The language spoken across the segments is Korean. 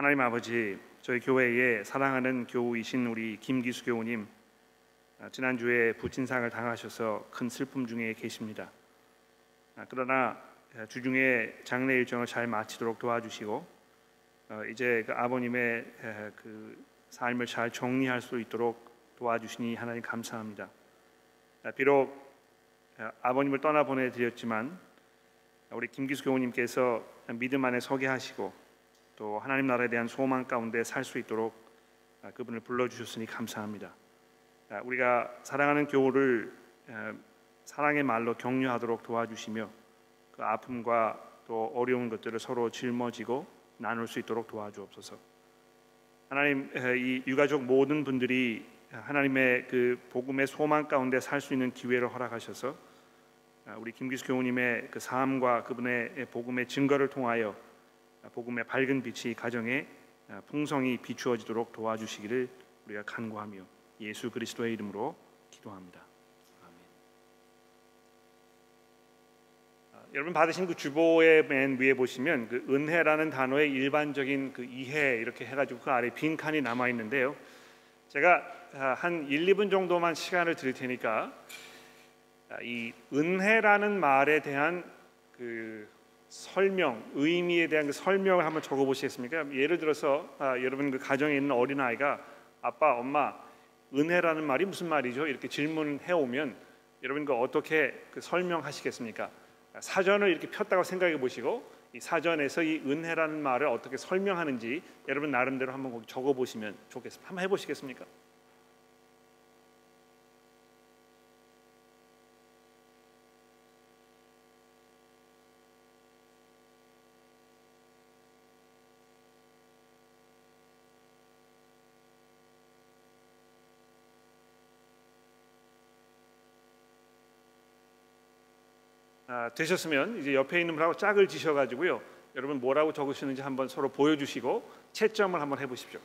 하나님 아버지 저희 교회에 사랑하는 교우이신 우리 김기수 교우님 아, 지난주에 부친상을 당하셔서 큰 슬픔 중에 계십니다. 아, 그러나 주중에 장례 일정을 잘 마치도록 도와주시고 어, 이제 그 아버님의 그 삶을 잘 정리할 수 있도록 도와주시니 하나님 감사합니다. 아, 비록 아버님을 떠나 보내드렸지만 우리 김기수 교우님께서 믿음 안에 서게 하시고 또 하나님 나라에 대한 소망 가운데 살 수 있도록 아, 그분을 불러주셨으니 감사합니다. 아, 우리가 사랑하는 교우를 사랑의 말로 격려하도록 도와주시며 그 아픔과 또 어려운 것들을 서로 짊어지고 나눌 수 있도록 도와주옵소서. 하나님 이 유가족 모든 분들이 하나님의 그 복음의 소망 가운데 살 수 있는 기회를 허락하셔서 아, 우리 김기수 교우님의 그 삶과 그분의 복음의 증거를 통하여 복음의 밝은 빛이 가정에 풍성히 비추어지도록 도와주시기를 우리가 간구하며 예수 그리스도의 이름으로 기도합니다. 아멘. 아, 여러분 받으신 그 주보의 맨 위에 보시면 그 은혜라는 단어의 일반적인 그 이해 이렇게 해가지고 그 아래 빈 칸이 남아 있는데요. 제가 아, 한 1, 2분 정도만 시간을 드릴 테니까 아, 이 은혜라는 말에 대한 그 설명, 의미에 대한 그 설명을 한번 적어 보시겠습니까? 예를 들어서 아, 여러분 그 가정에 있는 어린 아이가 아빠, 엄마, 은혜라는 말이 무슨 말이죠? 이렇게 질문해 오면 여러분 그 어떻게 그 설명하시겠습니까? 사전을 이렇게 폈다고 생각해 보시고 이 사전에서 이 은혜라는 말을 어떻게 설명하는지 여러분 나름대로 한번 적어 보시면 좋겠습니다. 한번 해 보시겠습니까? 아, 되셨으면 이제 옆에 있는 분하고 짝을 지셔 가지고요. 여러분 뭐라고 적으시는지 한번 서로 보여주시고 채점을 한번 해보십시오.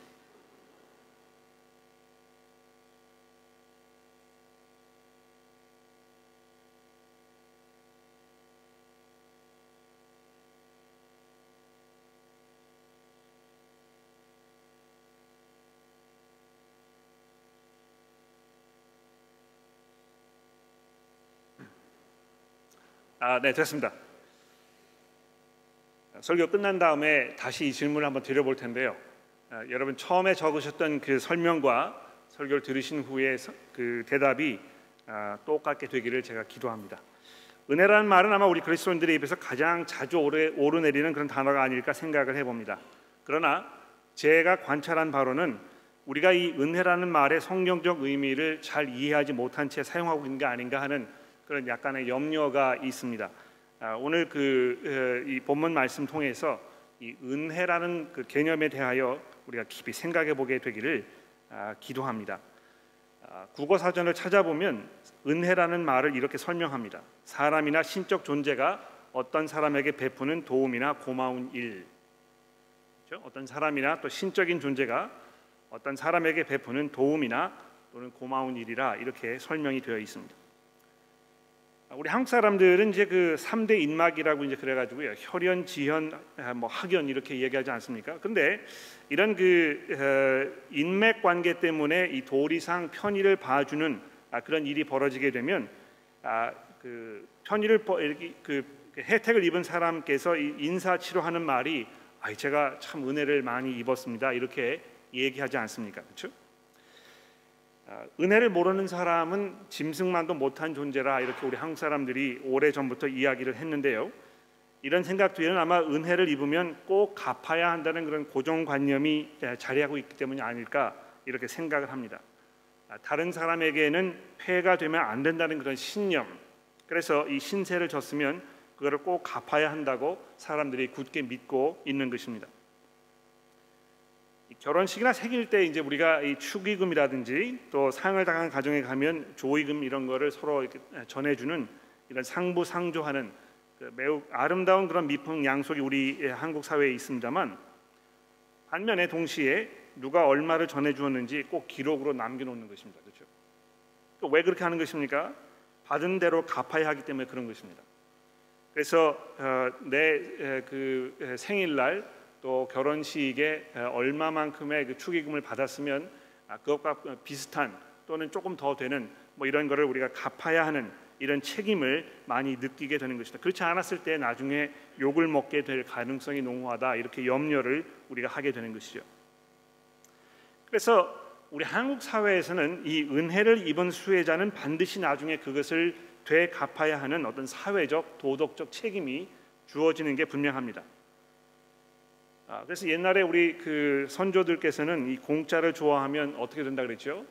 아, 네, 됐습니다. 설교 끝난 다음에 다시 이 질문을 한번 드려볼 텐데요. 아, 여러분 처음에 적으셨던 그 설명과 설교를 들으신 후에 그 대답이 아, 똑같게 되기를 제가 기도합니다. 은혜라는 말은 아마 우리 그리스도인들의 입에서 가장 자주 오르, 오르내리는 그런 단어가 아닐까 생각을 해봅니다. 그러나 제가 관찰한 바로는 우리가 이 은혜라는 말의 성경적 의미를 잘 이해하지 못한 채 사용하고 있는 게 아닌가 하는 그런 약간의 염려가 있습니다. 아, 오늘 그 이 본문 말씀 통해서 이 은혜라는 그 개념에 대하여 우리가 깊이 생각해 보게 되기를 아, 기도합니다. 아, 국어 사전을 찾아보면 은혜라는 말을 이렇게 설명합니다. 사람이나 신적 존재가 어떤 사람에게 베푸는 도움이나 고마운 일. 그렇죠? 어떤 사람이나 또 신적인 존재가 어떤 사람에게 베푸는 도움이나 또는 고마운 일이라 이렇게 설명이 되어 있습니다. 우리 한국 사람들은 이제 그 3대 인막이라고 이제 그래 가지고요 혈연, 지연, 아, 뭐 학연 이렇게 얘기하지 않습니까? 근데 이런 그 어, 인맥 관계 때문에 이 도리상 편의를 봐주는 아, 그런 일이 벌어지게 되면 아, 그 편의를 그 혜택을 입은 사람께서 인사 치료하는 말이 아, 제가 참 은혜를 많이 입었습니다 이렇게 얘기하지 않습니까? 그렇죠? 아, 은혜를 모르는 사람은 짐승만도 못한 존재라 이렇게 우리 한국 사람들이 오래 전부터 이야기를 했는데요. 이런 생각 뒤에는 아마 은혜를 입으면 꼭 갚아야 한다는 그런 고정관념이 자리하고 있기 때문이 아닐까 이렇게 생각을 합니다. 아, 다른 사람에게는 폐가 되면 안 된다는 그런 신념. 그래서 이 신세를 졌으면 그거를 꼭 갚아야 한다고 사람들이 굳게 믿고 있는 것입니다. 결혼식이나 생일 때 이제 우리가 이 축의금이라든지 또 상을 당한 가정에 가면 조의금 이런 거를 서로 이렇게 전해주는 이런 상부 상조하는 그 매우 아름다운 그런 미풍 양속이 우리 한국 사회에 있습니다만 반면에 동시에 누가 얼마를 전해주었는지 꼭 기록으로 남겨놓는 것입니다. 그렇죠? 왜 그렇게 하는 것입니까? 받은 대로 갚아야 하기 때문에 그런 것입니다. 그래서 어, 내그 생일날 또 결혼식에 얼마만큼의 그 축의금을 받았으면 아, 그것과 비슷한 또는 조금 더 되는 뭐 이런 거를 우리가 갚아야 하는 이런 책임을 많이 느끼게 되는 것이다. 그렇지 않았을 때 나중에 욕을 먹게 될 가능성이 농후하다. 이렇게 염려를 우리가 하게 되는 것이죠. 그래서 우리 한국 사회에서는 이 은혜를 입은 수혜자는 반드시 나중에 그것을 되갚아야 하는 어떤 사회적 도덕적 책임이 주어지는 게 분명합니다. 아, 그래서 옛날에 우리 그 선조들께서는 이 공짜를 좋아하면 어떻게 된다 그랬죠?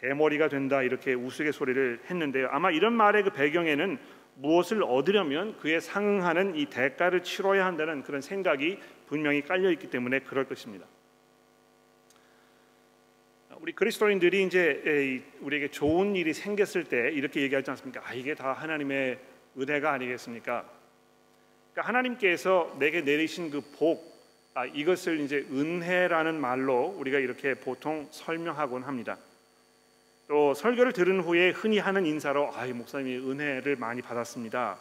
대머리가 된다 이렇게 우스갯소리를 했는데요. 아마 이런 말의 그 배경에는 무엇을 얻으려면 그에 상응하는 이 대가를 치러야 한다는 그런 생각이 분명히 깔려 있기 때문에 그럴 것입니다. 우리 그리스도인들이 이제 우리에게 좋은 일이 생겼을 때 이렇게 얘기하지 않습니까? 아 이게 다 하나님의 은혜가 아니겠습니까? 그러니까 하나님께서 내게 내리신 그 복, 아, 이것을 이제 은혜라는 말로 우리가 이렇게 보통 설명하곤 합니다. 또 설교를 들은 후에 흔히 하는 인사로 아, 목사님이 은혜를 많이 받았습니다.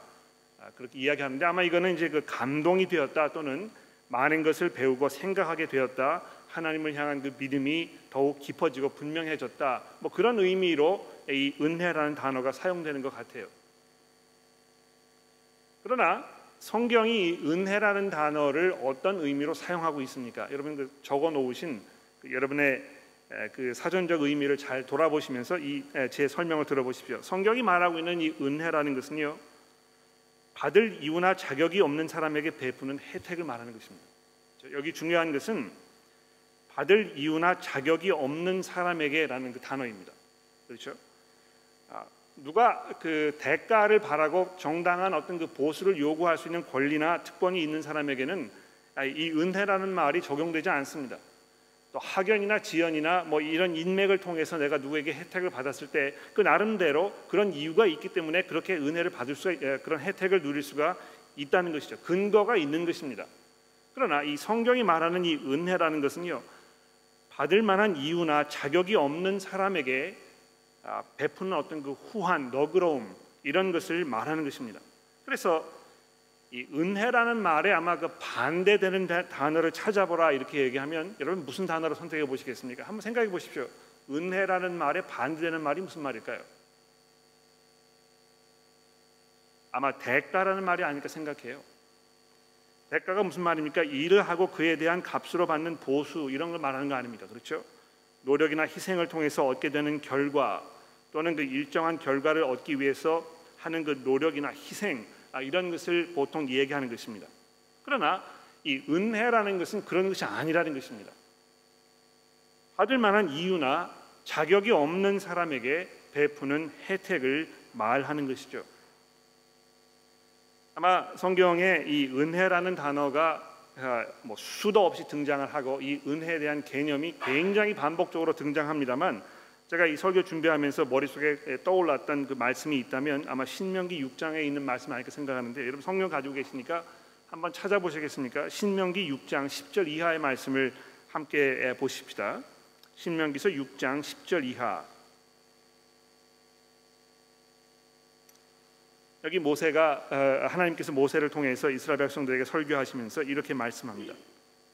아, 그렇게 이야기하는데 아마 이거는 이제 그 감동이 되었다 또는 많은 것을 배우고 생각하게 되었다. 하나님을 향한 그 믿음이 더욱 깊어지고 분명해졌다. 뭐 그런 의미로 이 은혜라는 단어가 사용되는 것 같아요. 그러나 성경이 은혜라는 단어를 어떤 의미로 사용하고 있습니까? 여러분 그 적어 놓으신 그 여러분의 그 사전적 의미를 잘 돌아보시면서 이 제 설명을 들어보십시오. 성경이 말하고 있는 이 은혜라는 것은요. 받을 이유나 자격이 없는 사람에게 베푸는 혜택을 말하는 것입니다. 여기 중요한 것은 받을 이유나 자격이 없는 사람에게라는 그 단어입니다. 그렇죠? 아, 누가 그 대가를 바라고 정당한 어떤 그 보수를 요구할 수 있는 권리나 특권이 있는 사람에게는 아, 이 은혜라는 말이 적용되지 않습니다. 또 학연이나 지연이나 뭐 이런 인맥을 통해서 내가 누구에게 혜택을 받았을 때 그 나름대로 그런 이유가 있기 때문에 그렇게 은혜를 받을 수 예, 그런 혜택을 누릴 수가 있다는 것이죠. 근거가 있는 것입니다. 그러나 이 성경이 말하는 이 은혜라는 것은요. 받을 만한 이유나 자격이 없는 사람에게 아, 베푸는 어떤 그 후한 너그러움 이런 것을 말하는 것입니다. 그래서 이 은혜라는 말에 아마 그 반대되는 단어를 찾아보라 이렇게 얘기하면 여러분 무슨 단어를 선택해 보시겠습니까? 한번 생각해 보십시오. 은혜라는 말에 반대되는 말이 무슨 말일까요? 아마 대가라는 말이 아닐까 생각해요. 대가가 무슨 말입니까? 일을 하고 그에 대한 값으로 받는 보수 이런 걸 말하는 거 아닙니까? 그렇죠? 노력이나 희생을 통해서 얻게 되는 결과 또는 그 일정한 결과를 얻기 위해서 하는 그 노력이나 희생 아, 이런 것을 보통 얘기하는 것입니다. 그러나 이 은혜라는 것은 그런 것이 아니라는 것입니다. 받을 만한 이유나 자격이 없는 사람에게 베푸는 혜택을 말하는 것이죠. 아마 성경에 이 은혜라는 단어가 아, 뭐 수도 없이 등장을 하고 이 은혜에 대한 개념이 굉장히 반복적으로 등장합니다만 제가 이 설교 준비하면서 머릿속에 떠올랐던 그 말씀이 있다면 아마 신명기 6장에 있는 말씀 아닐까 생각하는데 여러분 성경 가지고 계시니까 한번 찾아보시겠습니까? 신명기 6장 10절 이하의 말씀을 함께 보십시다. 신명기서 6장 10절 이하 여기 모세가 어, 하나님께서 모세를 통해서 이스라엘 백성들에게 설교하시면서 이렇게 말씀합니다.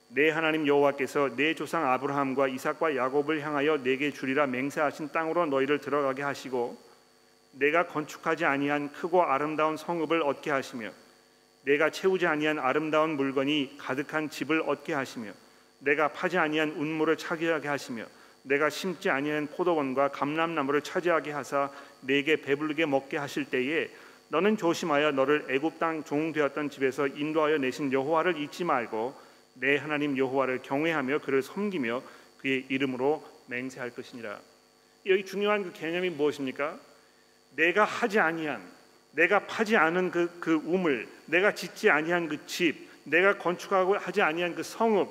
내 하나님 여호와께서 내 조상 아브라함과 이삭과 야곱을 향하여 내게 주리라 맹세하신 땅으로 너희를 들어가게 하시고 내가 건축하지 아니한 크고 아름다운 성읍을 얻게 하시며 내가 채우지 아니한 아름다운 물건이 가득한 집을 얻게 하시며 내가 파지 아니한 운물을 차지하게 하시며 내가 심지 아니한 포도원과 감람나무를 차지하게 하사 내게 배부르게 먹게 하실 때에 너는 조심하여 너를 애굽 땅 종 되었던 집에서 인도하여 내신 여호와를 잊지 말고 내 하나님 여호와를 경외하며 그를 섬기며 그의 이름으로 맹세할 것이니라. 여기 중요한 그 개념이 무엇입니까? 내가 하지 아니한, 내가 파지 않은 그, 그 우물, 내가 짓지 아니한 그 집, 내가 건축하고 하지 아니한 그 성읍,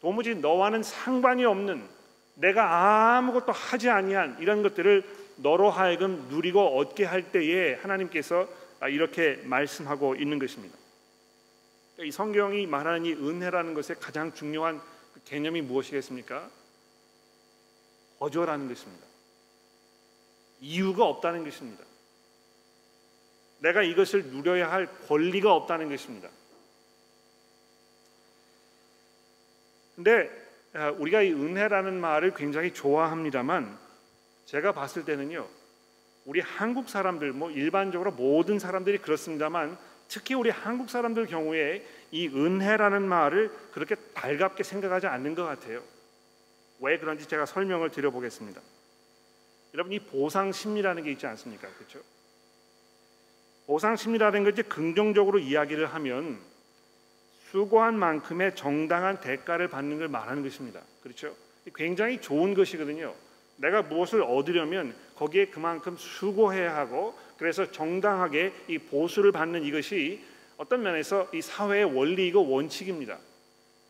도무지 너와는 상관이 없는, 내가 아무것도 하지 아니한 이런 것들을 너로 하여금 누리고 얻게 할 때에 하나님께서 이렇게 말씀하고 있는 것입니다. 그러니까 이 성경이 말하는 이 은혜라는 것의 가장 중요한 그 개념이 무엇이겠습니까? 거절하는 것입니다. 이유가 없다는 것입니다. 내가 이것을 누려야 할 권리가 없다는 것입니다. 근데 아, 우리가 이 은혜라는 말을 굉장히 좋아합니다만 제가 봤을 때는요. 우리 한국 사람들 뭐 일반적으로 모든 사람들이 그렇습니다만 특히 우리 한국 사람들 경우에 이 은혜라는 말을 그렇게 달갑게 생각하지 않는 것 같아요. 왜 그런지 제가 설명을 드려보겠습니다. 여러분 이 보상 심리라는 게 있지 않습니까? 그렇죠? 보상 심리라는 것이 긍정적으로 이야기를 하면 수고한 만큼의 정당한 대가를 받는 걸 말하는 것입니다. 그렇죠? 굉장히 좋은 것이거든요. 내가 무엇을 얻으려면 거기에 그만큼 수고해야 하고 그래서 정당하게 이 보수를 받는 이것이 어떤 면에서 이 사회의 원리이고 원칙입니다.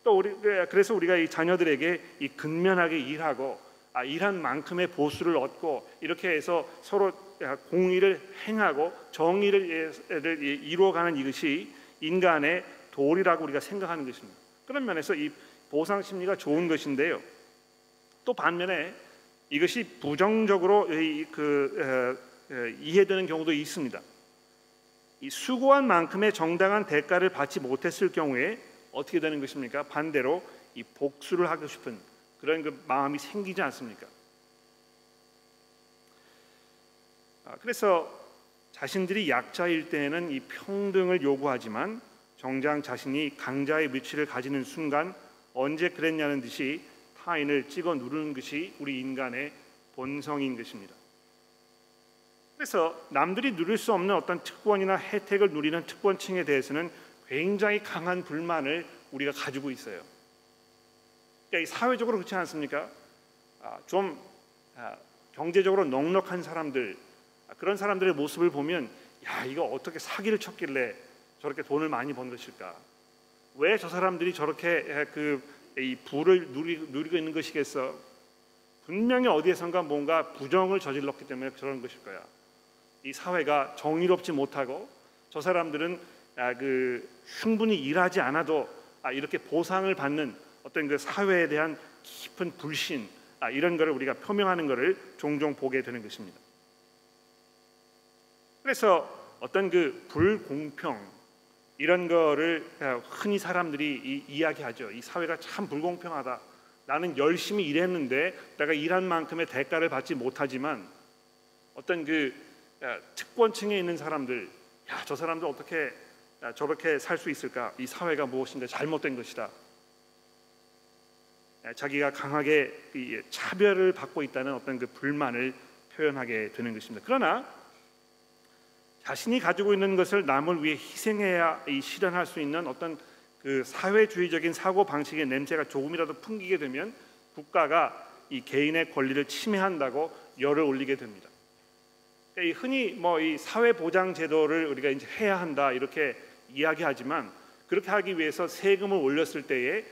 또 우리 그래서 우리가 이 자녀들에게 이 근면하게 일하고 아, 일한 만큼의 보수를 얻고 이렇게 해서 서로 공의를 행하고 정의를 이루어가는 이것이 인간의 도리라고 우리가 생각하는 것입니다. 그런 면에서 이 보상 심리가 좋은 것인데요. 또 반면에 이것이 부정적으로 그 이해되는 경우도 있습니다. 이 수고한 만큼의 정당한 대가를 받지 못했을 경우에 어떻게 되는 것입니까? 반대로 이 복수를 하고 싶은 그런 그 마음이 생기지 않습니까? 아, 그래서 자신들이 약자일 때에는 이 평등을 요구하지만 정작 자신이 강자의 위치를 가지는 순간 언제 그랬냐는 듯이 타인을 찍어 누르는 것이 우리 인간의 본성인 것입니다. 그래서 남들이 누릴 수 없는 어떤 특권이나 혜택을 누리는 특권층에 대해서는 굉장히 강한 불만을 우리가 가지고 있어요. 그러니까 사회적으로 그렇지 않습니까? 아, 좀 아, 경제적으로 넉넉한 사람들 아, 그런 사람들의 모습을 보면 야 이거 어떻게 사기를 쳤길래 저렇게 돈을 많이 번 것일까? 왜 저 사람들이 저렇게 그 이 부를 누리, 누리 고 있는 것이겠어? 분명히 어디에선가 뭔가 부정을 저질렀기 때문에 그런 것일 거야. 이 사회가 정의롭지 못하고 저 사람들은 아, 그 충분히 일하지 않아도 아, 이렇게 보상을 받는 어떤 그 사회에 대한 깊은 불신 아, 이런 것을 우리가 표명하는 것을 종종 보게 되는 것입니다. 그래서 어떤 그 불공평 이런 거를 흔히 사람들이 이, 야기하죠이 사회가 참 불공평하다. 나는 열심히 일했는데 내가 일한 만큼의 대가를 받지 못하지만 어떤 그 특권층에 있는 사람들, 야 저 사람들 어떻게 저렇게 살 수 있을까? 이 사회가 무엇인가 잘못된 것이다. 자기가 강하게 차별을 받고 있다는 어떤 그 불만을 표현하게 되는 것입니다. 그러나 자신이 가지고 있는 것을 남을 위해 희생해야 실현할 수 있는 어떤 그 사회주의적인 사고 방식의 냄새가 조금이라도 풍기게 되면 국가가 이 개인의 권리를 침해한다고 열을 올리게 됩니다. 그러니까 흔히 뭐 이 사회 보장 제도를 우리가 이제 해야 한다 이렇게 이야기하지만 그렇게 하기 위해서 세금을 올렸을 때에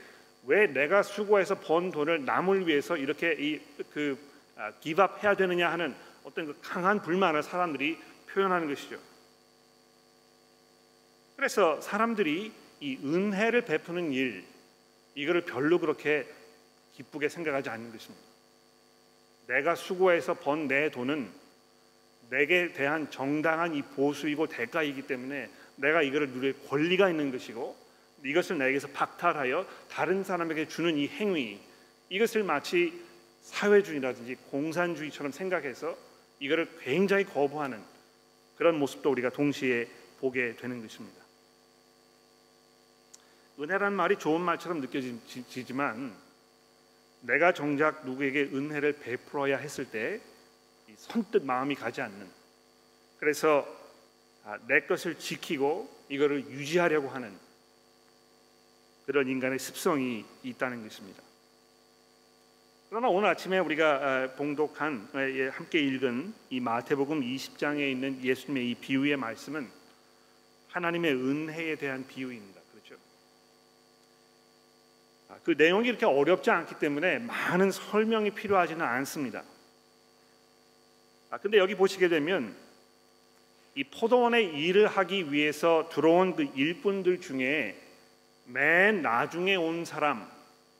왜 내가 수고해서 번 돈을 남을 위해서 이렇게 이그 아, 기밥해야 되느냐 하는 어떤 그 강한 불만을 사람들이 표현하는 것이죠. 그래서 사람들이 이 은혜를 베푸는 일 이거를 별로 그렇게 기쁘게 생각하지 않는 것입니다. 내가 수고해서 번 내 돈은 내게 대한 정당한 이 보수이고 대가이기 때문에 내가 이거를 누릴 권리가 있는 것이고 이것을 내게서 박탈하여 다른 사람에게 주는 이 행위 이것을 마치 사회주의라든지 공산주의처럼 생각해서 이거를 굉장히 거부하는 그런 모습도 우리가 동시에 보게 되는 것입니다. 은혜란 말이 좋은 말처럼 느껴지지만 내가 정작 누구에게 은혜를 베풀어야 했을 때 선뜻 마음이 가지 않는 그래서 아, 내 것을 지키고 이거를 유지하려고 하는 그런 인간의 습성이 있다는 것입니다. 그러나 오늘 아침에 우리가 아, 봉독한 아, 예, 함께 읽은 이 마태복음 20장에 있는 예수님의 이 비유의 말씀은 하나님의 은혜에 대한 비유입니다. 그 내용이 이렇게 어렵지 않기 때문에 많은 설명이 필요하지는 않습니다. 아, 근데 여기 보시게 되면 이 포도원의 일을 하기 위해서 들어온 그 일꾼들 중에 맨 나중에 온 사람,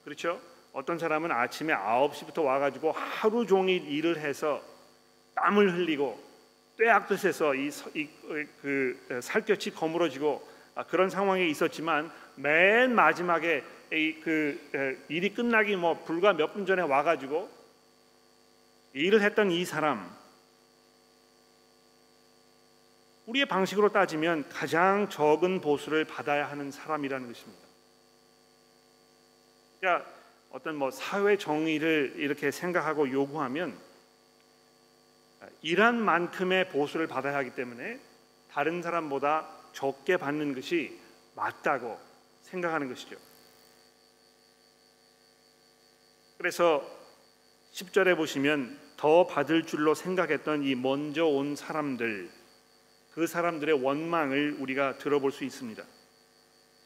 그렇죠? 어떤 사람은 아침에 9시부터 와가지고 하루 종일 일을 해서 땀을 흘리고 떼약듯해서 이, 이, 그 살갗이 거물어지고 아, 그런 상황에 있었지만 맨 마지막에 그 일이 끝나기 뭐 불과 몇 분 전에 와가지고 일을 했던 이 사람 우리의 방식으로 따지면 가장 적은 보수를 받아야 하는 사람이라는 것입니다. 그러니까 어떤 뭐 사회 정의를 이렇게 생각하고 요구하면 일한 만큼의 보수를 받아야 하기 때문에 다른 사람보다 적게 받는 것이 맞다고 생각하는 것이죠. 그래서 10절에 보시면 더 받을 줄로 생각했던 이 먼저 온 사람들 그 사람들의 원망을 우리가 들어볼 수 있습니다.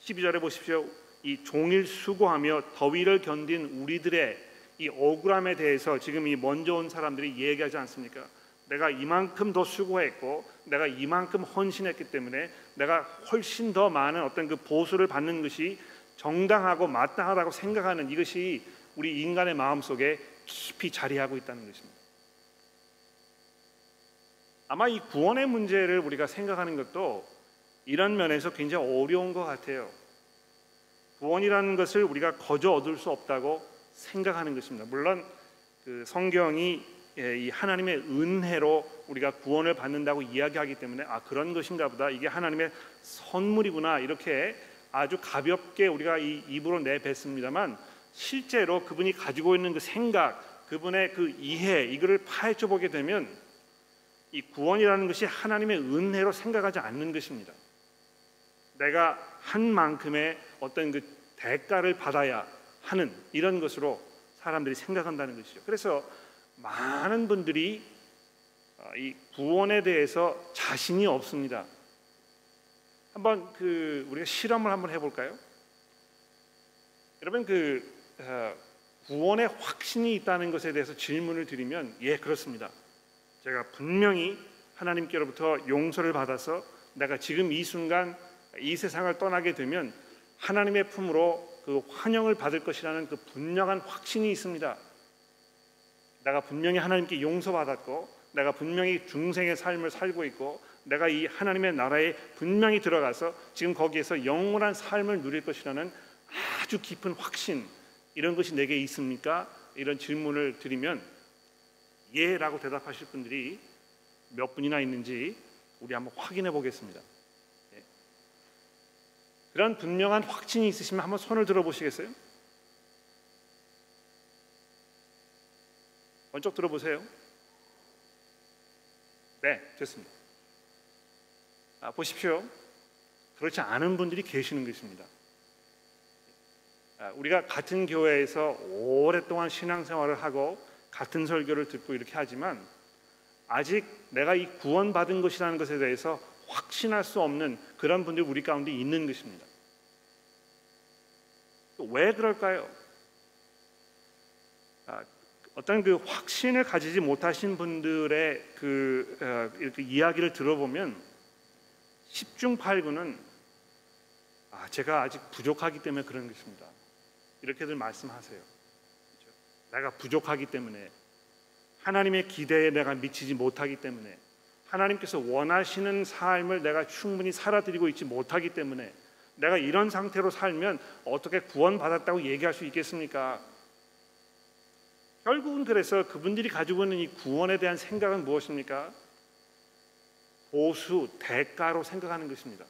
12절에 보십시오. 이 종일 수고하며 더위를 견딘 우리들의 이 억울함에 대해서 지금 이 먼저 온 사람들이 얘기하지 않습니까? 내가 이만큼 더 수고했고 내가 이만큼 헌신했기 때문에 내가 훨씬 더 많은 어떤 그 보수를 받는 것이 정당하고 마땅하다고 생각하는 이것이 우리 인간의 마음 속에 깊이 자리하고 있다는 것입니다. 아마 이 구원의 문제를 우리가 생각하는 것도 이런 면에서 굉장히 어려운 것 같아요. 구원이라는 것을 우리가 거저 얻을 수 없다고 생각하는 것입니다. 물론 그 성경이 예, 이 하나님의 은혜로 우리가 구원을 받는다고 이야기하기 때문에 아 그런 것인가 보다 이게 하나님의 선물이구나 이렇게 아주 가볍게 우리가 이 입으로 내뱉습니다만 실제로 그분이 가지고 있는 그 생각 그분의 그 이해 이거를 파헤쳐 보게 되면 이 구원이라는 것이 하나님의 은혜로 생각하지 않는 것입니다. 내가 한 만큼의 어떤 그 대가를 받아야 하는 이런 것으로 사람들이 생각한다는 것이죠. 그래서 많은 분들이 어, 이 구원에 대해서 자신이 없습니다. 한번 그 우리가 실험을 한번 해볼까요? 여러분 그 어, 구원의 확신이 있다는 것에 대해서 질문을 드리면 예 그렇습니다. 제가 분명히 하나님께로부터 용서를 받아서 내가 지금 이 순간 이 세상을 떠나게 되면 하나님의 품으로 그 환영을 받을 것이라는 그 분명한 확신이 있습니다. 내가 분명히 하나님께 용서받았고 내가 분명히 중생의 삶을 살고 있고 내가 이 하나님의 나라에 분명히 들어가서 지금 거기에서 영원한 삶을 누릴 것이라는 아주 깊은 확신 이런 것이 내게 있습니까? 이런 질문을 드리면 예라고 대답하실 분들이 몇 분이나 있는지 우리 한번 확인해 보겠습니다. 예. 그런 분명한 확신이 있으시면 한번 손을 들어 보시겠어요? 번쩍 들어보세요. 네, 됐습니다. 아, 보십시오. 그렇지 않은 분들이 계시는 것입니다. 아, 우리가 같은 교회에서 오랫동안 신앙생활을 하고 같은 설교를 듣고 이렇게 하지만 아직 내가 이 구원받은 것이라는 것에 대해서 확신할 수 없는 그런 분들이 우리 가운데 있는 것입니다. 왜 그럴까요? 아, 어떤 그 확신을 가지지 못하신 분들의 그 어, 이렇게 이야기를 들어보면 10중 8구는 아, 제가 아직 부족하기 때문에 그런 것입니다. 이렇게들 말씀하세요. 그렇죠? 내가 부족하기 때문에 하나님의 기대에 내가 미치지 못하기 때문에 하나님께서 원하시는 삶을 내가 충분히 살아드리고 있지 못하기 때문에 내가 이런 상태로 살면 어떻게 구원받았다고 얘기할 수 있겠습니까? 결국은 그래서 그분들이 가지고 있는 이 구원에 대한 생각은 무엇입니까? 보수, 대가로 생각하는 것입니다.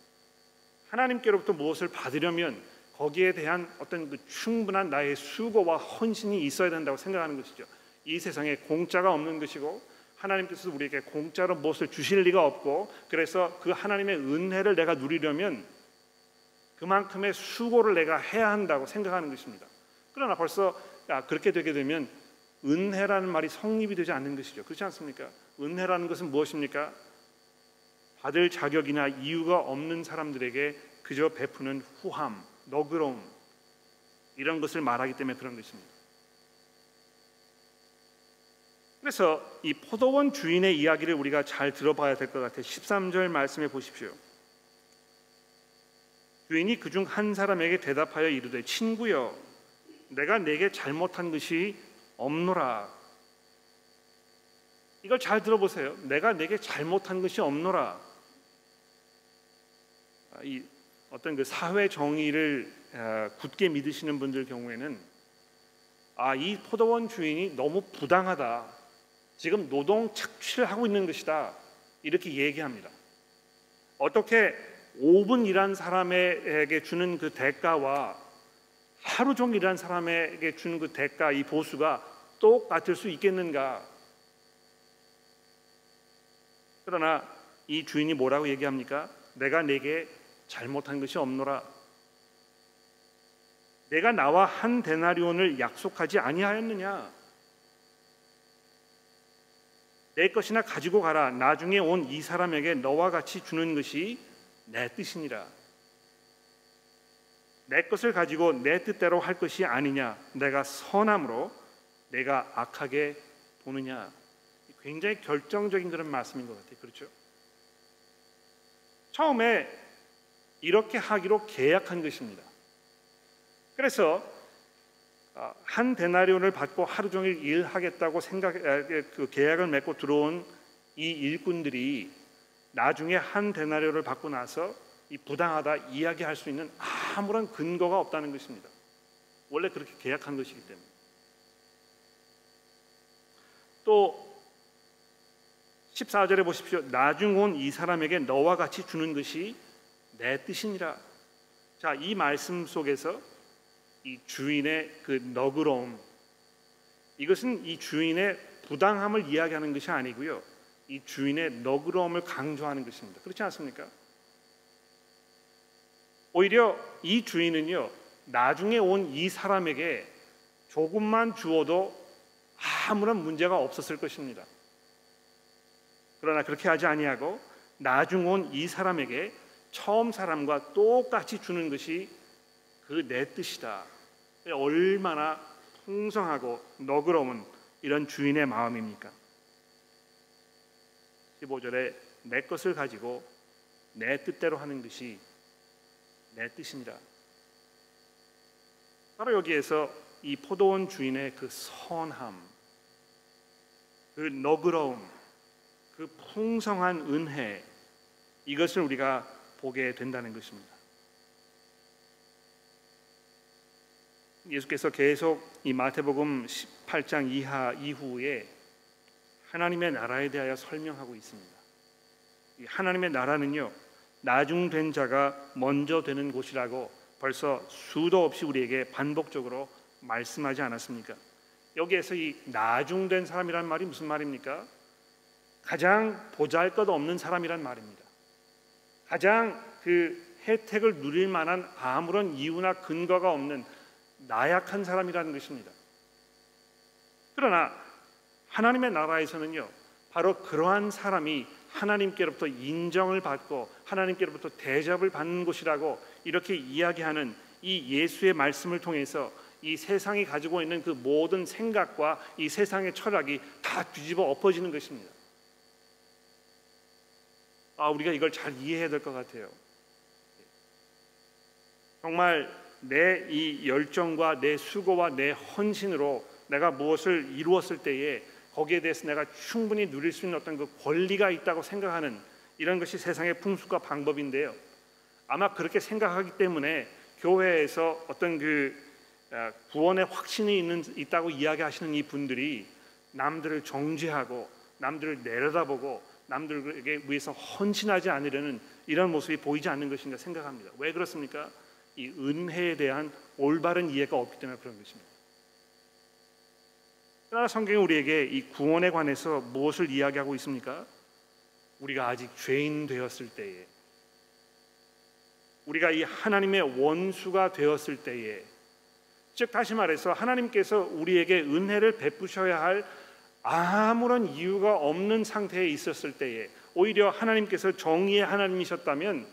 하나님께로부터 무엇을 받으려면 거기에 대한 어떤 그 충분한 나의 수고와 헌신이 있어야 된다고 생각하는 것이죠. 이 세상에 공짜가 없는 것이고 하나님께서 우리에게 공짜로 무엇을 주실 리가 없고 그래서 그 하나님의 은혜를 내가 누리려면 그만큼의 수고를 내가 해야 한다고 생각하는 것입니다. 그러나 벌써 그렇게 되게 되면 은혜라는 말이 성립이 되지 않는 것이죠. 그렇지 않습니까? 은혜라는 것은 무엇입니까? 받을 자격이나 이유가 없는 사람들에게 그저 베푸는 후함, 너그러움 이런 것을 말하기 때문에 그런 것입니다. 그래서 이 포도원 주인의 이야기를 우리가 잘 들어봐야 될 것 같아요. 13절 말씀해 보십시오. 주인이 그 중 한 사람에게 대답하여 이르되 친구여 내가 내게 잘못한 것이 없노라. 이걸 잘 들어보세요. 내가 내게 잘못한 것이 없노라. 아, 이 어떤 그 사회 정의를 어, 굳게 믿으시는 분들 경우에는 아 이 포도원 주인이 너무 부당하다. 지금 노동 착취를 하고 있는 것이다. 이렇게 얘기합니다. 어떻게 5분 일한 사람에게 주는 그 대가와 하루 종일 일한 사람에게 주는 그 대가 이 보수가 똑같을 수 있겠는가? 그러나 이 주인이 뭐라고 얘기합니까? 내가 내게 잘못한 것이 없노라. 내가 나와 한 데나리온을 약속하지 아니하였느냐? 내 것이나 가지고 가라. 나중에 온 이 사람에게 너와 같이 주는 것이 내 뜻이니라. 내 것을 가지고 내 뜻대로 할 것이 아니냐? 내가 선함으로 내가 악하게 보느냐? 굉장히 결정적인 그런 말씀인 것 같아요. 그렇죠? 처음에 이렇게 하기로 계약한 것입니다. 그래서 아, 한 데나리온을 받고 하루 종일 일하겠다고 생각 그 계약을 맺고 들어온 이 일꾼들이 나중에 한 데나리온을 받고 나서 이 부당하다 이야기할 수 있는 아무런 근거가 없다는 것입니다. 원래 그렇게 계약한 것이기 때문에. 또 14절에 보십시오. 나중 온 이 사람에게 너와 같이 주는 것이 내 뜻이니라. 자, 이 말씀 속에서 이 주인의 그 너그러움 이것은 이 주인의 부당함을 이야기하는 것이 아니고요. 이 주인의 너그러움을 강조하는 것입니다. 그렇지 않습니까? 오히려 이 주인은요. 나중에 온 이 사람에게 조금만 주어도 아무런 문제가 없었을 것입니다. 그러나 그렇게 하지 아니하고 나중 온 이 사람에게 처음 사람과 똑같이 주는 것이 그 내 뜻이다. 얼마나 풍성하고 너그러운 이런 주인의 마음입니까? 15절에 내 것을 가지고 내 뜻대로 하는 것이 내 뜻이니라. 바로 여기에서 이 포도원 주인의 그 선함, 그 너그러움, 그 풍성한 은혜 이것을 우리가 보게 된다는 것입니다. 예수께서 계속 이 마태복음 18장 이하 이후에 하나님의 나라에 대하여 설명하고 있습니다. 하나님의 나라는요 나중된 자가 먼저 되는 곳이라고 벌써 수도 없이 우리에게 반복적으로 말씀하지 않았습니까? 여기에서 이 나중된 사람이란 말이 무슨 말입니까? 가장 보잘것없는 사람이란 말입니다. 가장 그 혜택을 누릴 만한 아무런 이유나 근거가 없는 나약한 사람이라는 것입니다. 그러나 하나님의 나라에서는요, 바로 그러한 사람이 하나님께로부터 인정을 받고 하나님께로부터 대접을 받는 곳이라고 이렇게 이야기하는 이 예수의 말씀을 통해서 이 세상이 가지고 있는 그 모든 생각과 이 세상의 철학이 다 뒤집어 엎어지는 것입니다. 아, 우리가 이걸 잘 이해해야 될 것 같아요. 정말 내 이 열정과 내 수고와 내 헌신으로 내가 무엇을 이루었을 때에 거기에 대해서 내가 충분히 누릴 수 있는 어떤 그 권리가 있다고 생각하는 이런 것이 세상의 풍습과 방법인데요. 아마 그렇게 생각하기 때문에 교회에서 어떤 그 아, 구원의 확신이 있는 있다고 이야기하시는 이 분들이 남들을 정죄하고 남들을 내려다보고 남들에게 위해서 헌신하지 않으려는 이런 모습이 보이지 않는 것인가 생각합니다. 왜 그렇습니까? 이 은혜에 대한 올바른 이해가 없기 때문에 그런 것입니다. 그러나 성경이 우리에게 이 구원에 관해서 무엇을 이야기하고 있습니까? 우리가 아직 죄인 되었을 때에 우리가 이 하나님의 원수가 되었을 때에 즉 다시 말해서 하나님께서 우리에게 은혜를 베푸셔야 할 아무런 이유가 없는 상태에 있었을 때에 오히려 하나님께서 정의의 하나님이셨다면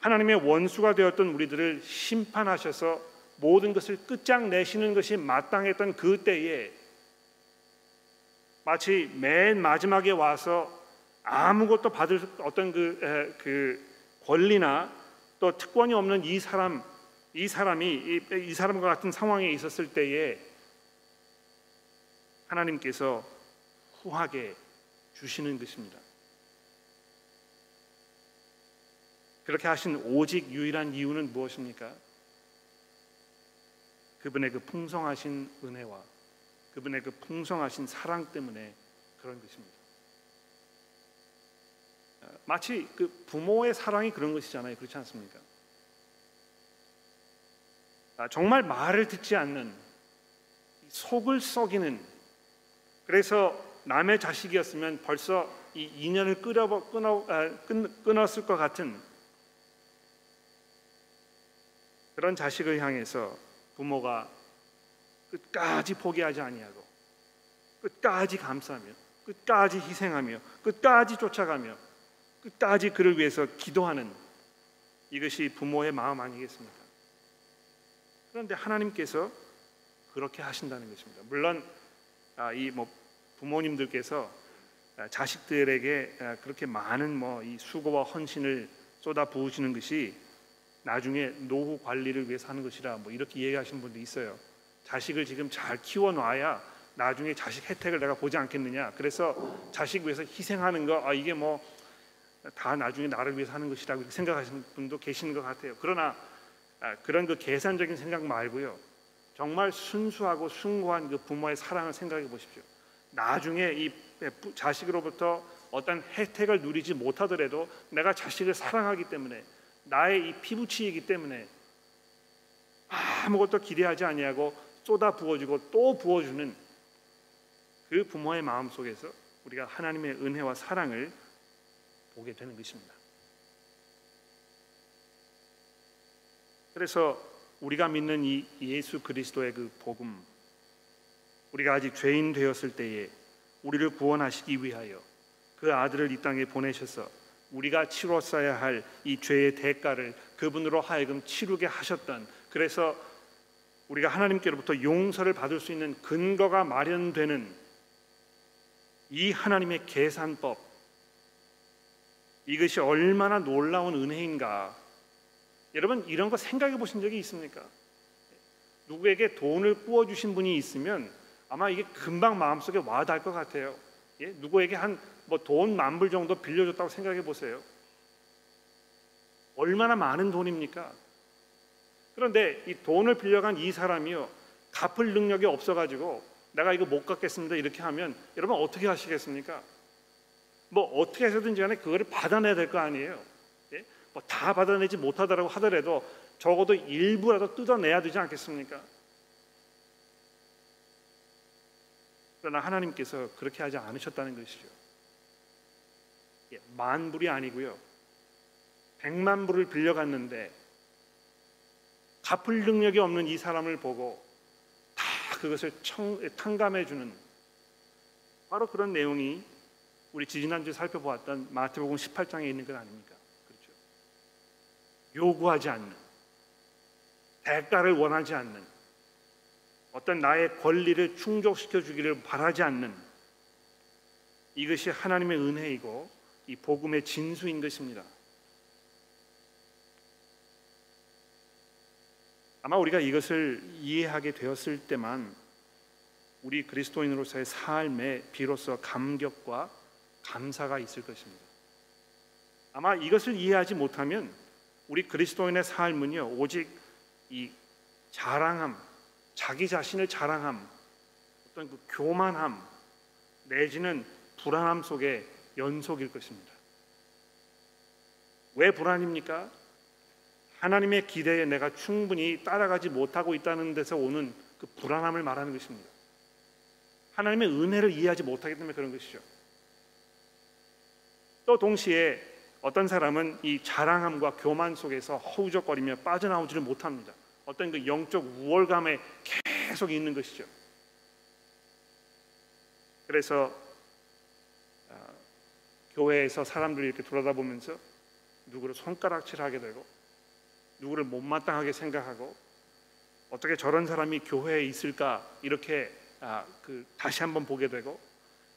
하나님의 원수가 되었던 우리들을 심판하셔서 모든 것을 끝장내시는 것이 마땅했던 그 때에 마치 맨 마지막에 와서 아무것도 받을 어떤 그, 에, 그 권리나 또 특권이 없는 이 사람 이 사람이 이, 이 사람과 같은 상황에 있었을 때에 하나님께서 후하게 주시는 것입니다. 그렇게 하신 오직 유일한 이유는 무엇입니까? 그분의 그 풍성하신 은혜와 그분의 그 풍성하신 사랑 때문에 그런 것입니다. 마치 그 부모의 사랑이 그런 것이잖아요. 그렇지 않습니까? 아, 정말 말을 듣지 않는 속을 썩이는 그래서 남의 자식이었으면 벌써 이 인연을 끊어, 끊어, 아, 끊었을 것 같은 그런 자식을 향해서 부모가 끝까지 포기하지 아니하고 끝까지 감싸며 끝까지 희생하며 끝까지 쫓아가며 끝까지 그를 위해서 기도하는 이것이 부모의 마음 아니겠습니까? 그런데 하나님께서 그렇게 하신다는 것입니다. 물론 아, 이뭐 부모님들께서 아, 자식들에게 아, 그렇게 많은 뭐 이 수고와 헌신을 쏟아 부으시는 것이 나중에 노후 관리를 위해서 하는 것이라 뭐 이렇게 얘기하시는 분도 있어요. 자식을 지금 잘 키워 놔야 나중에 자식 혜택을 내가 보지 않겠느냐. 그래서 자식 위해서 희생하는 거 아, 이게 뭐 다 나중에 나를 위해서 하는 것이라고 생각하시는 분도 계시는 것 같아요. 그러나 아, 그런 그 계산적인 생각 말고요. 정말 순수하고 숭고한 그 부모의 사랑을 생각해 보십시오. 나중에 이 자식으로부터 어떤 혜택을 누리지 못하더라도 내가 자식을 사랑하기 때문에 나의 이 피부치이기 때문에 아무것도 기대하지 아니하고 쏟아 부어주고 또 부어주는 그 부모의 마음 속에서 우리가 하나님의 은혜와 사랑을 보게 되는 것입니다. 그래서 우리가 믿는 이 예수 그리스도의 그 복음, 우리가 아직 죄인 되었을 때에 우리를 구원하시기 위하여 그 아들을 이 땅에 보내셔서 우리가 치렀어야 할 이 죄의 대가를 그분으로 하여금 치르게 하셨던 그래서 우리가 하나님께로부터 용서를 받을 수 있는 근거가 마련되는 이 하나님의 계산법 이것이 얼마나 놀라운 은혜인가 여러분 이런 거 생각해 보신 적이 있습니까? 누구에게 돈을 부어 주신 분이 있으면 아마 이게 금방 마음속에 와닿을 것 같아요. 예? 누구에게 한 뭐 돈 만 불 정도 빌려줬다고 생각해 보세요. 얼마나 많은 돈입니까? 그런데 이 돈을 빌려간 이 사람이요 갚을 능력이 없어가지고 내가 이거 못 갚겠습니다 이렇게 하면 여러분 어떻게 하시겠습니까? 뭐 어떻게 해서든지 간에 그거를 받아내야 될 거 아니에요. 예? 뭐다 받아내지 못하더라고 하더라도 적어도 일부라도 뜯어내야 되지 않겠습니까? 그러나 하나님께서 그렇게 하지 않으셨다는 것이죠. 예, 만 불이 아니고요. 백만 불을 빌려갔는데 갚을 능력이 없는 이 사람을 보고 다 그것을 청, 탕감해 주는 바로 그런 내용이 우리 지지난주에 살펴보았던 마태복음 18장에 있는 것 아닙니까? 그렇죠. 요구하지 않는 대가를 원하지 않는 어떤 나의 권리를 충족시켜 주기를 바라지 않는 이것이 하나님의 은혜이고 이 복음의 진수인 것입니다. 아마 우리가 이것을 이해하게 되었을 때만 우리 그리스도인으로서의 삶에 비로소 감격과 감사가 있을 것입니다. 아마 이것을 이해하지 못하면 우리 그리스도인의 삶은요 오직 이 자랑함, 자기 자신을 자랑함, 어떤 그 교만함 내지는 불안함 속의 연속일 것입니다. 왜 불안입니까? 하나님의 기대에 내가 충분히 따라가지 못하고 있다는 데서 오는 그 불안함을 말하는 것입니다. 하나님의 은혜를 이해하지 못하기 때문에 그런 것이죠. 또 동시에 어떤 사람은 이 자랑함과 교만 속에서 허우적거리며 빠져나오지를 못합니다. 어떤 그 영적 우월감에 계속 있는 것이죠. 그래서 어, 교회에서 사람들이 이렇게 돌아다보면서 누구를 손가락질하게 되고 누구를 못마땅하게 생각하고 어떻게 저런 사람이 교회에 있을까 이렇게 아, 그 다시 한번 보게 되고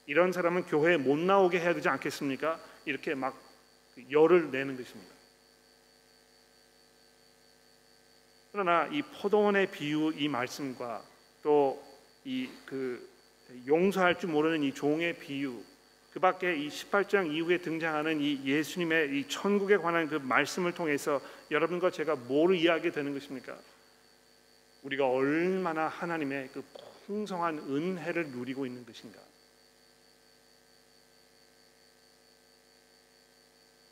이런 사람은 교회에 못 나오게 해야 되지 않겠습니까? 이렇게 막 열을 내는 것입니다. 그러나 이 포도원의 비유 이 말씀과 또 이 그 용서할 줄 모르는 이 종의 비유 그 밖에 이 18장 이후에 등장하는 이 예수님의 이 천국에 관한 그 말씀을 통해서 여러분과 제가 뭘 이해하게 되는 것입니까? 우리가 얼마나 하나님의 그 풍성한 은혜를 누리고 있는 것인가?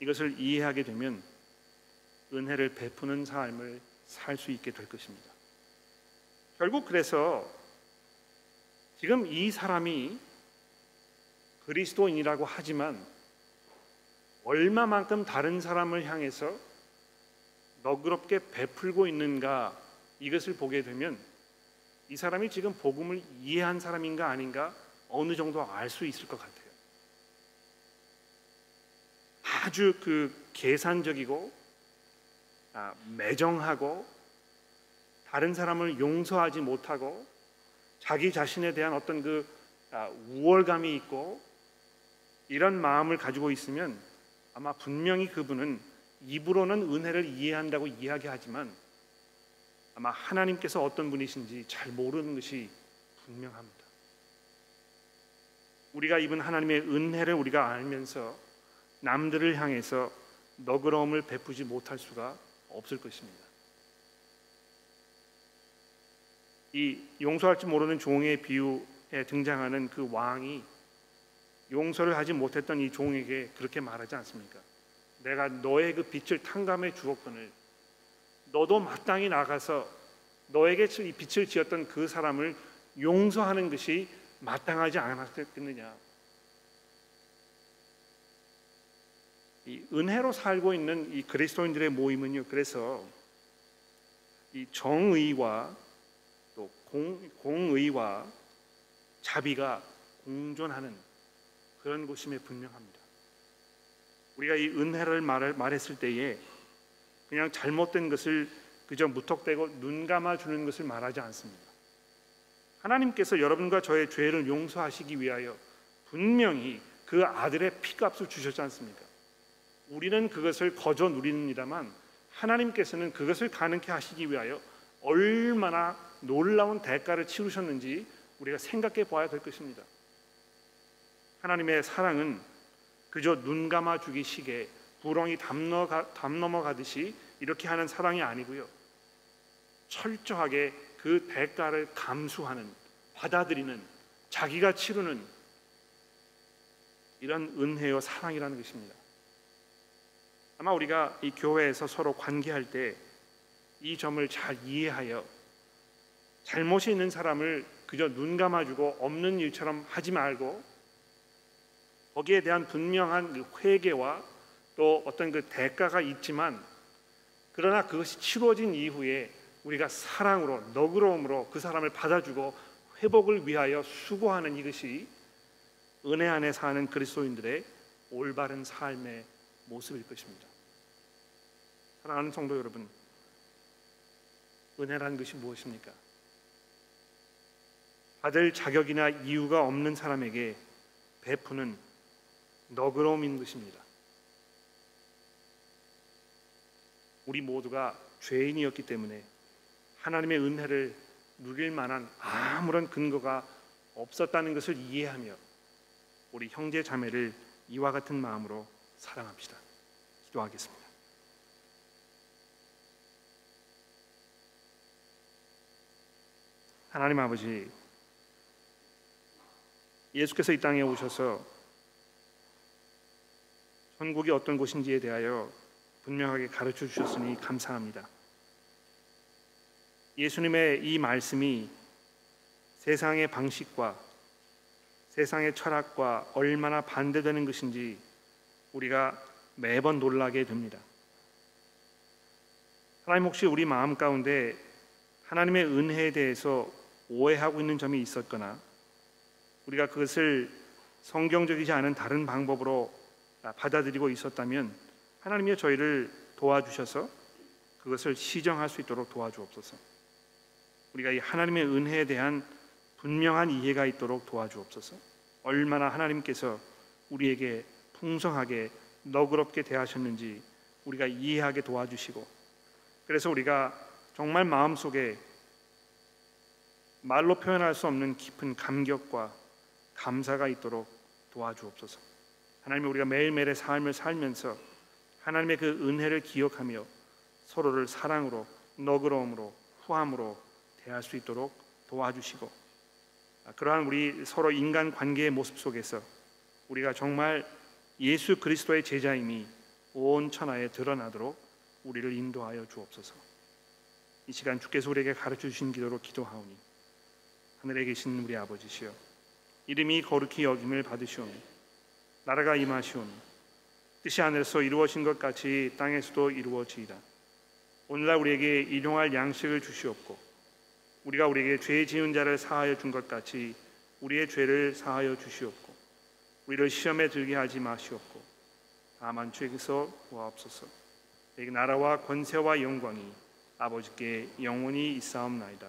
이것을 이해하게 되면 은혜를 베푸는 삶을 살 수 있게 될 것입니다. 결국 그래서 지금 이 사람이 그리스도인이라고 하지만 얼마만큼 다른 사람을 향해서 너그럽게 베풀고 있는가 이것을 보게 되면 이 사람이 지금 복음을 이해한 사람인가 아닌가 어느 정도 알 수 있을 것 같아요. 아주 그 계산적이고 아, 매정하고 다른 사람을 용서하지 못하고 자기 자신에 대한 어떤 그 아, 우월감이 있고 이런 마음을 가지고 있으면 아마 분명히 그분은 입으로는 은혜를 이해한다고 이야기하지만 아마 하나님께서 어떤 분이신지 잘 모르는 것이 분명합니다. 우리가 입은 하나님의 은혜를 우리가 알면서 남들을 향해서 너그러움을 베푸지 못할 수가 없을 것입니다. 이 용서할 줄 모르는 종의 비유에 등장하는 그 왕이 용서를 하지 못했던 이 종에게 그렇게 말하지 않습니까? 내가 너의 그 빛을 탕감해 주었거늘 너도 마땅히 나가서 너에게 이 빛을 지었던 그 사람을 용서하는 것이 마땅하지 않았겠느냐? 이 은혜로 살고 있는 이 그리스도인들의 모임은요. 그래서 이 정의와 또 공, 공의와 자비가 공존하는 그런 곳임에 분명합니다. 우리가 이 은혜를 말, 말했을 때에 그냥 잘못된 것을 그저 무턱대고 눈 감아 주는 것을 말하지 않습니다. 하나님께서 여러분과 저의 죄를 용서하시기 위하여 분명히 그 아들의 피값을 주셨지 않습니까? 우리는 그것을 거저 누리는이다만 하나님께서는 그것을 가능케 하시기 위하여 얼마나 놀라운 대가를 치르셨는지 우리가 생각해 봐야 될 것입니다. 하나님의 사랑은 그저 눈 감아 주기 식에 부렁이 담, 담 넘어가듯이 이렇게 하는 사랑이 아니고요. 철저하게 그 대가를 감수하는 받아들이는 자기가 치르는 이런 은혜요 사랑이라는 것입니다. 아마 우리가 이 교회에서 서로 관계할 때 이 점을 잘 이해하여 잘못이 있는 사람을 그저 눈 감아주고 없는 일처럼 하지 말고 거기에 대한 분명한 그 회개와 또 어떤 그 대가가 있지만 그러나 그것이 치루어진 이후에 우리가 사랑으로 너그러움으로 그 사람을 받아주고 회복을 위하여 수고하는 이것이 은혜 안에 사는 그리스도인들의 올바른 삶의 모습일 것입니다. 사랑하는 성도 여러분, 은혜란 것이 무엇입니까? 받을 자격이나 이유가 없는 사람에게 베푸는 너그러움인 것입니다. 우리 모두가 죄인이었기 때문에 하나님의 은혜를 누릴 만한 아무런 근거가 없었다는 것을 이해하며 우리 형제 자매를 이와 같은 마음으로 사랑합시다. 기도하겠습니다. 하나님 아버지 예수께서 이 땅에 오셔서 천국이 어떤 곳인지에 대하여 분명하게 가르쳐 주셨으니 감사합니다. 예수님의 이 말씀이 세상의 방식과 세상의 철학과 얼마나 반대되는 것인지 우리가 매번 놀라게 됩니다. 하나님 혹시 우리 마음 가운데 하나님의 은혜에 대해서 오해하고 있는 점이 있었거나 우리가 그것을 성경적이지 않은 다른 방법으로 받아들이고 있었다면 하나님이 저희를 도와주셔서 그것을 시정할 수 있도록 도와주옵소서. 우리가 이 하나님의 은혜에 대한 분명한 이해가 있도록 도와주옵소서. 얼마나 하나님께서 우리에게 풍성하게 너그럽게 대하셨는지 우리가 이해하게 도와주시고 그래서 우리가 정말 마음속에 말로 표현할 수 없는 깊은 감격과 감사가 있도록 도와주옵소서. 하나님 우리가 매일매일의 삶을 살면서 하나님의 그 은혜를 기억하며 서로를 사랑으로 너그러움으로 후함으로 대할 수 있도록 도와주시고 아, 그러한 우리 서로 인간 관계의 모습 속에서 우리가 정말 예수 그리스도의 제자임이 온 천하에 드러나도록 우리를 인도하여 주옵소서. 이 시간 주께서 우리에게 가르쳐 주신 기도로 기도하오니 하늘에 계신 우리 아버지시여 이름이 거룩히 여김을 받으시오니 나라가 임하시오니 뜻이 하늘에서 이루어진 것 같이 땅에서도 이루어지이다. 오늘날 우리에게 일용할 양식을 주시옵고 우리가 우리에게 죄 지은 자를 사하여 준 것 같이 우리의 죄를 사하여 주시옵고 우리를 시험에 들게 하지 마시옵고 다만 주에게서 구하옵소서. 내게 나라와 권세와 영광이 아버지께 영원히 있사옵나이다.